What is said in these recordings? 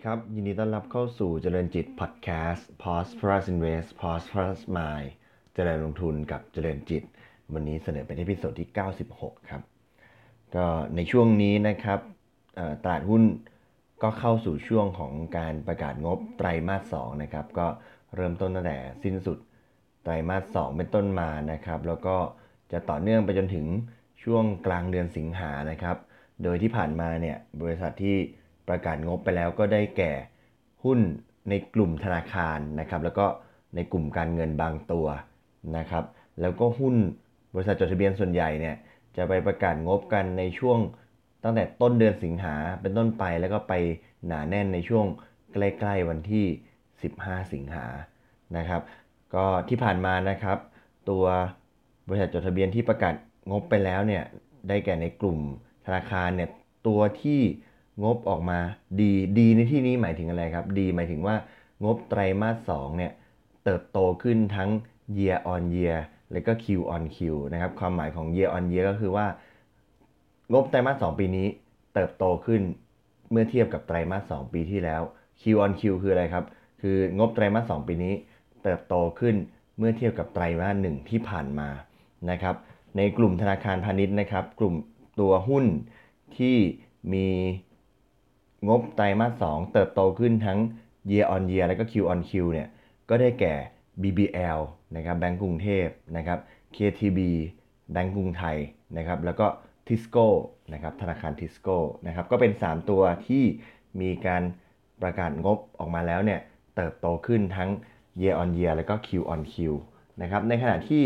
ดีครับ ยินดีต้อนรับเข้าสู่เจริญจิตพอดแคสต์ Prosperous Invest Prosperous Mind เจริญลงทุนกับเจริญจิต วันนี้เสนอเป็น episode ที่ 96 ครับ ก็ในช่วงนี้นะครับตลาดหุ้นก็เข้าสู่ช่วงของการประกาศงบไตรมาส 2 นะครับ ก็เริ่มต้นตั้งแต่สิ้นสุดไตรมาส 2 เป็นต้นมานะครับ แล้วก็จะต่อเนื่องไปจนถึงช่วงกลางเดือนสิงหานะครับ โดยที่ผ่านมาเนี่ยบริษัทที่ ประกาศงบไปแล้วก็ได้แก่หุ้นในกลุ่มธนาคารนะครับแล้วก็ในกลุ่มการเงินบางตัวนะครับแล้วก็หุ้นบริษัทจดทะเบียนส่วนใหญ่เนี่ยจะไปประกาศงบกันในช่วงตั้งแต่ต้นเดือนสิงหาเป็นต้นไปแล้วก็ไปหนาแน่นในช่วงใกล้ ๆ วันที่ 15 สิงหานะครับ ก็ที่ผ่านมานะครับ ตัวบริษัทจดทะเบียนที่ประกาศงบไปแล้วเนี่ยได้แก่ในกลุ่มธนาคารเนี่ยตัวที่ งบออกมาดีดีในที่นี้หมายถึงอะไรครับ ดีหมายถึงว่างบไตรมาส2เนี่ยเติบโตขึ้นทั้ง year on year และก็ Q on Q นะครับความหมายของ year on year ก็คือว่า งบไตรมาส2ปีนี้เติบโตขึ้นเมื่อเทียบกับไตรมาส2ปีที่แล้ว Q on Q คืออะไรครับ คืองบไตรมาส2ปีนี้ เติบโตขึ้นเมื่อเทียบกับไตรมาส1ที่ผ่านมานะครับ ในกลุ่มธนาคารพาณิชย์นะครับ กลุ่มตัวหุ้นที่มี งบไตรมาส 2 เติบโตขึ้นทั้ง year on year และก็ Q on Q เนี่ยก็ได้แก่ BBL นะครับแบงก์กรุงเทพนะครับ KTB แบงก์กรุงไทยนะครับแล้วก็ Tisco นะครับธนาคาร Tisco นะครับก็เป็น 3 ตัวที่มีการประกาศงบออกมาแล้วเนี่ยเติบโตขึ้นทั้ง year on year แล้วก็ Q on Q นะครับในขณะที่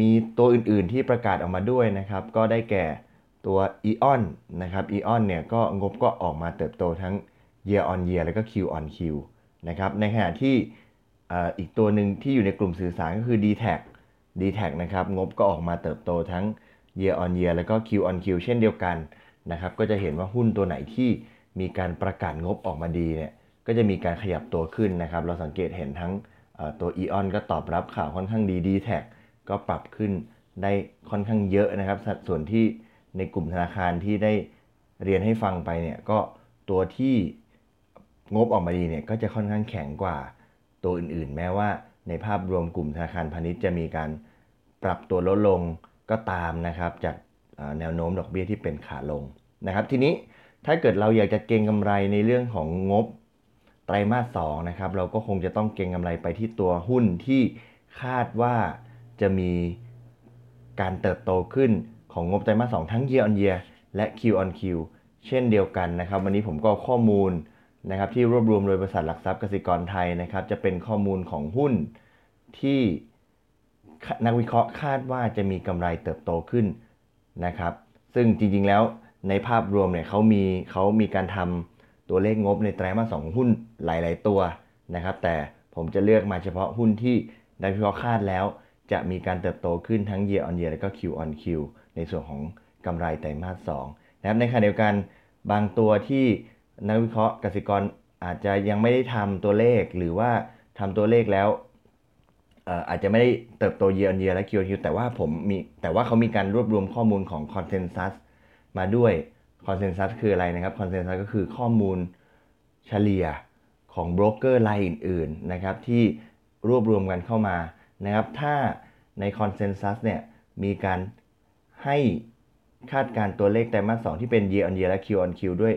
มีตัวอื่นๆที่ประกาศออกมาด้วยนะครับก็ได้แก่ ตัว EON นะครับอ EON เนี่ยก็งบก็ออกมาเติบโตทั้ง year on year แล้วก็ Q on Q นะครับในขณะที่อีกตัวหนึ่งที่อยู่ในกลุ่มสื่อสารก็คือ d t a c d t a c นะครับงบก็ออกมาเติบโตทั้ง year on year แล้วก็ Q on Q เช่นเดียวกันนะครับก็จะเห็นว่าหุ้นตัวไหนที่มีการประกาศงบออกมาดีเนี่ยก็จะมีการขยับตัวขึ้นนะครับ เราสังเกตเห็นทั้งตัว EON ก็ตอบรับข่าวค่อนข้างดี d t a c ก็ปรับขึ้นได้ค่อนข้างเยอะนะครับ ส่วนที่ ในกลุ่มธนาคารที่ได้เรียนให้ฟังไปเนี่ยก็ตัวที่งบออกมาดีเนี่ยก็จะค่อนข้างแข็งกว่าตัวอื่นๆ แม้ว่าในภาพรวมกลุ่มธนาคารพาณิชย์จะมีการปรับตัวลดลงก็ตามนะครับ จากแนวโน้มดอกเบี้ยที่เป็นขาลงนะครับ ทีนี้ถ้าเกิดเราอยากจะเก็งกำไรในเรื่องของงบไตรมาสสองนะครับ เราก็คงจะต้องเก็งกำไรไปที่ตัวหุ้นที่คาดว่าจะมีการเติบโตขึ้น ของงบไตรมาส2ทั้ง year on year และ Q on Q เช่นเดียวกันนะครับ วันนี้ผมก็ข้อมูลนะครับที่รวบรวมโดยบริษัทหลักทรัพย์กสิกรไทยนะครับ จะเป็นข้อมูลของหุ้นที่นักวิเคราะห์คาดว่าจะมีกำไรเติบโตขึ้นนะครับ ซึ่งจริงๆแล้วในภาพรวมเนี่ยเขามีเขามีการทำตัวเลขงบในไตรมาสสองหุ้นหลาย ๆ ตัวนะครับ แต่ผมจะเลือกมาเฉพาะหุ้นที่นักวิเคราะห์คาดแล้ว จะมีการเติบโตขึ้นทั้ง year on year และก็ Q on Q ในส่วนของกำไรไตรมาส2นะครับในขณะเดียวกันบางตัวที่นักวิเคราะห์กสิกรอาจจะยังไม่ได้ทำตัวเลขหรือว่าทำตัวเลขแล้วอาจจะไม่ได้เติบโตเยียร์เยียและคิวคิวแต่ว่าผมมีแต่ว่าเขามีการรวบรวมข้อมูลของ consensus มาด้วย consensus คืออะไรนะครับ consensus ก็คือข้อมูลเฉลี่ยของโบรกเกอร์รายอื่นๆนะครับที่รวบรวมกันเข้ามานะครับถ้าใน consensus เนี่ยมีการ ให้คาดการตัวเลขไตรมาส 2ที่เป็น year on year และ Q on Q ด้วย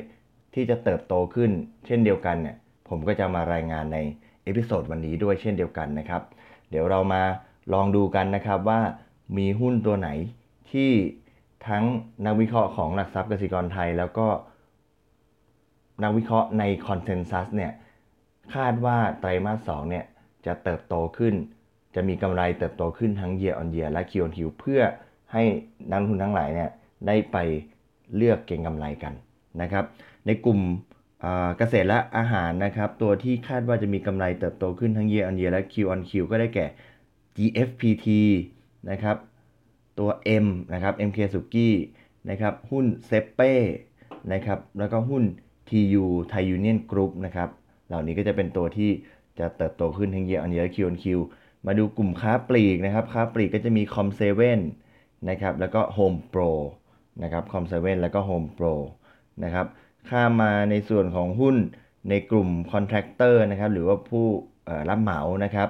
ที่จะเติบโตขึ้น เช่นเดียวกันเนี่ยผมก็จะมารายงานใน episode วันนี้ด้วยเช่นเดียวกันนะครับ เดี๋ยวเรามาลองดูกันนะครับว่ามีหุ้นตัวไหนที่ทั้งนักวิเคราะห์ของหลักทรัพย์กสิกรไทย แล้วก็นักวิเคราะห์ใน consensus เนี่ยคาดว่าไตรมาส2เนี่ยจะเติบโตขึ้น จะมีกำไรเติบโตขึ้นทั้ง year on year และ Q on Q เพื่อ ให้นักทุนทั้งหลายเนี่ยได้ไปเลือกเก็งกำไรกันนะครับ ในกลุ่มเกษตรและอาหารนะครับ ตัวที่คาดว่าจะมีกำไรเติบโตขึ้นทั้ง year on year และ Q on Q ก็ได้แก่ GFPT นะครับ ตัว M นะครับ MK s u k i นะครับ หุ้นเซเป้นะครับ แล้วก็หุ้น TU Thai Union Group นะครับ เหล่านี้ก็จะเป็นตัวที่จะเติบโตขึ้นทั้ง year on year และ Q on Q มาดูกลุ่มค้าปลีกนะครับ ค้าปลีกก็จะมี Com7 นะครับแล้วก็ Home Pro นะครับ Com7 แล้วก็ Home Pro นะครับข้ามมาในส่วนของหุ้นในกลุ่ม contractor นะครับหรือว่าผู้รับเหมานะครับ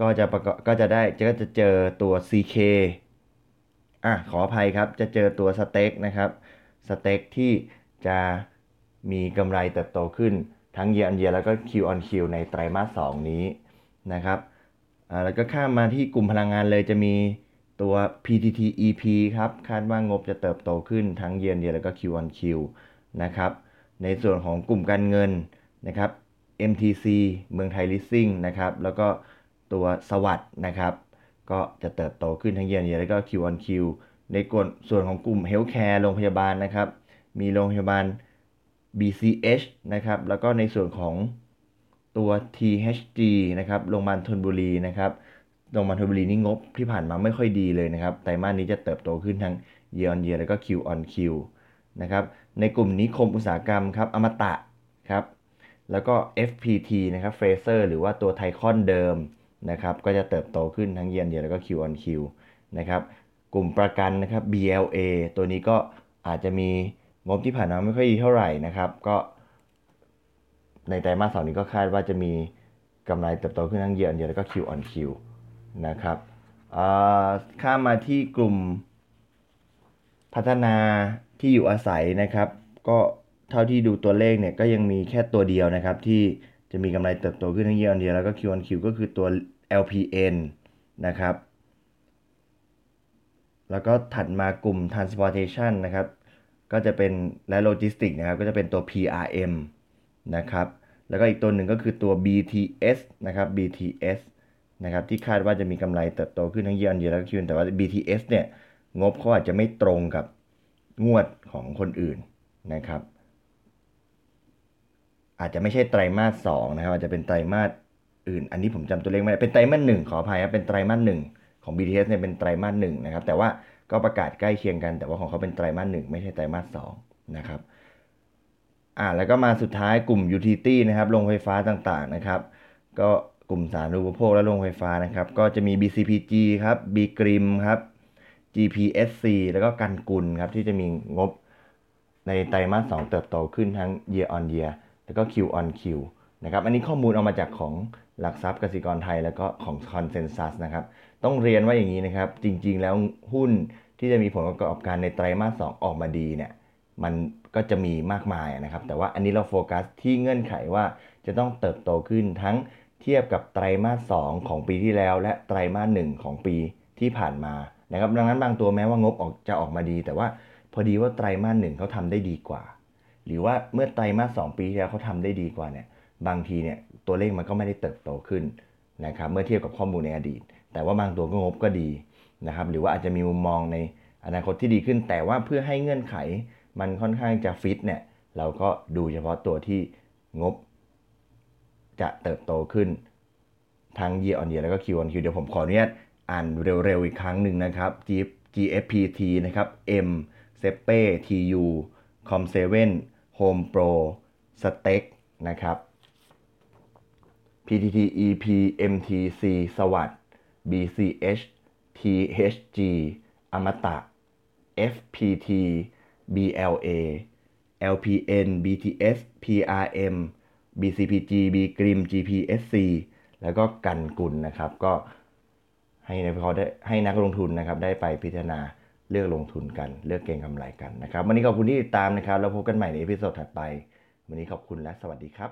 ก็จะประกอบก็จะได้ก็จะเจอตัว CK อะขออภัยครับจะเจอตัว STEC นะครับ STEC ที่จะมีกำไรเติบโตขึ้นทั้ง year on year แล้วก็ Q on Q ในไตรมาส 2 นี้นะครับแล้วก็ข้ามมาที่กลุ่มพลังงานเลยจะมี ตัว PTT EP ครับคาดว่างบจะเติบโตขึ้นทั้งเยียร์เยียแล้วก็ Q on Q นะครับในส่วนของกลุ่มการเงินนะครับ MTC เมืองไทยลิสซิ่งนะครับแล้วก็ตัว SAWAD นะครับก็จะเติบโตขึ้นทั้งเยียร์เยียแล้วก็ Q on Q ในส่วนของกลุ่ม healthcare โรงพยาบาลนะครับมีโรงพยาบาล BCH นะครับแล้วก็ในส่วนของตัว THG นะครับโรงพยาบาลธนบุรีนะครับ โรงพยาบาลธนบุรีนี่งบที่ผ่านมาไม่ค่อยดีเลยนะครับ ไตรมาสนี้จะเติบโตขึ้นทั้ง year on year แล้วก็ Q on Q นะครับ ในกลุ่มนิคมอุตสาหกรรมครับอมตะครับ แล้วก็ FPT นะครับเฟเซอร์หรือว่าตัวไทคอนเดิมนะครับ ก็จะเติบโตขึ้นทั้ง year on year แล้วก็ Q on Q นะครับ กลุ่มประกันนะครับ BLA ตัวนี้ก็อาจจะมีงบที่ผ่านมาไม่ค่อยดีเท่าไหร่นะครับ ก็ ในไตรมาสสองนี้ก็คาดว่าจะมีกำไรเติบโตขึ้นทั้งเยียร์เยียแล้วก็ Q on Q นะครับข้ามมาที่กลุ่มพัฒนาที่อยู่อาศัยนะครับ ก็เท่าที่ดูตัวเลขเนี่ยก็ยังมีแค่ตัวเดียวนะครับ ที่จะมีกำไรเติบโตขึ้นทั้งเยียร์เยียวแล้วก็ Q on Q ก็คือตัว LPN นะครับ แล้วก็ถัดมากลุ่ม transportation นะครับ ก็จะเป็นและโลจิสติกนะครับ ก็จะเป็นตัว PRM นะครับ แล้วก็อีกตัวหนึ่งก็คือตัว BTS นะครับ BTS นะครับที่คาดว่าจะมีกำไรเติบโตขึ้นทั้งเยียร์เยียแล้วก็คิวแต่ว่า BTS เนี่ยงบเขาอาจจะไม่ตรงกับงวดของคนอื่นนะครับ อาจจะไม่ใช่ไตรมาสสองนะครับอาจจะเป็นไตรมาสอื่น อันนี้ผมจำตัวเลขไม่ได้เป็นไตรมาสหนึ่งขออภัยครับเป็นไตรมาสหนึ่งของ BTS เนี่ยเป็นไตรมาสหนึ่งนะครับ แต่ว่าก็ประกาศใกล้เคียงกัน แต่ว่าของเขาเป็นไตรมาสหนึ่งไม่ใช่ไตรมาสสองนะครับอ่าแล้วก็มาสุดท้ายกลุ่ม utility นะครับโรงไฟฟ้าต่างๆนะครับ ก็ กลุ่มสาธารณูปโภคและโรงไฟฟ้านะครับ ก็จะมี BCPG ครับ B Grim ครับ GPSC แล้วก็กันกุลครับ ที่จะมีงบในไตรมาส2เติบโตขึ้นทั้ง year on year แล้วก็ Q on Q นะครับ อันนี้ข้อมูลเอามาจากของหลักทรัพย์กสิกรไทยแล้วก็ของ Consensus นะครับ ต้องเรียนว่าอย่างนี้นะครับ จริงๆ แล้วหุ้นที่จะมีผลประกอบการในไตรมาส2ออกมาดีเนี่ย มันก็จะมีมากมายนะครับ แต่ว่าอันนี้เราโฟกัสที่เงื่อนไขว่าจะต้องเติบโตขึ้นทั้ง เทียบกับไตรมาส 2 ของปีที่แล้ว และไตรมาส 1 ของปีที่ผ่านมานะครับดังนั้นบางตัวแม้ว่างบออกจะออกมาดี แต่ว่าพอดีว่าไตรมาสหนึ่งเขาทำได้ดีกว่า หรือว่าเมื่อไตรมาส2ปีที่แล้วเขาทำได้ดีกว่าเนี่ยบางทีเนี่ยตัวเลขมันก็ไม่ได้เติบโตขึ้นนะครับเมื่อเทียบกับข้อมูลในอดีต แต่ว่าบางตัวก็งบก็ดีนะครับหรือว่าอาจจะมีมุมมองในอนาคตที่ดีขึ้น แต่ว่าเพื่อให้เงื่อนไขมันค่อนข้างจะฟิตเนี่ยเราก็ดูเฉพาะตัวที่งบ จะเติบโตขึ้น ทั้ง year on year แล้วก็ Q on Q เดี๋ยวผมขออนุญาตอ่านเร็วๆอีกครั้งหนึ่งนะครับ GFPT นะครับ M s e p e TU Com7 Home Pro Steak นะครับ PTT EP MTC สวัสด์ BCH THG อมตะ FPT BLA LPN BTS PRM BCPG B Grim GPSC แล้วก็กันกุลนะครับ ก็ให้นักเขาได้ให้นักลงทุนนะครับ ได้ไปพิจารณาเลือกลงทุนกัน เลือกเก็งกำไรกันนะครับ วันนี้ขอบคุณที่ติดตามนะครับ แล้วพบกันใหม่ใน episode ถัดไป วันนี้ขอบคุณและสวัสดีครับ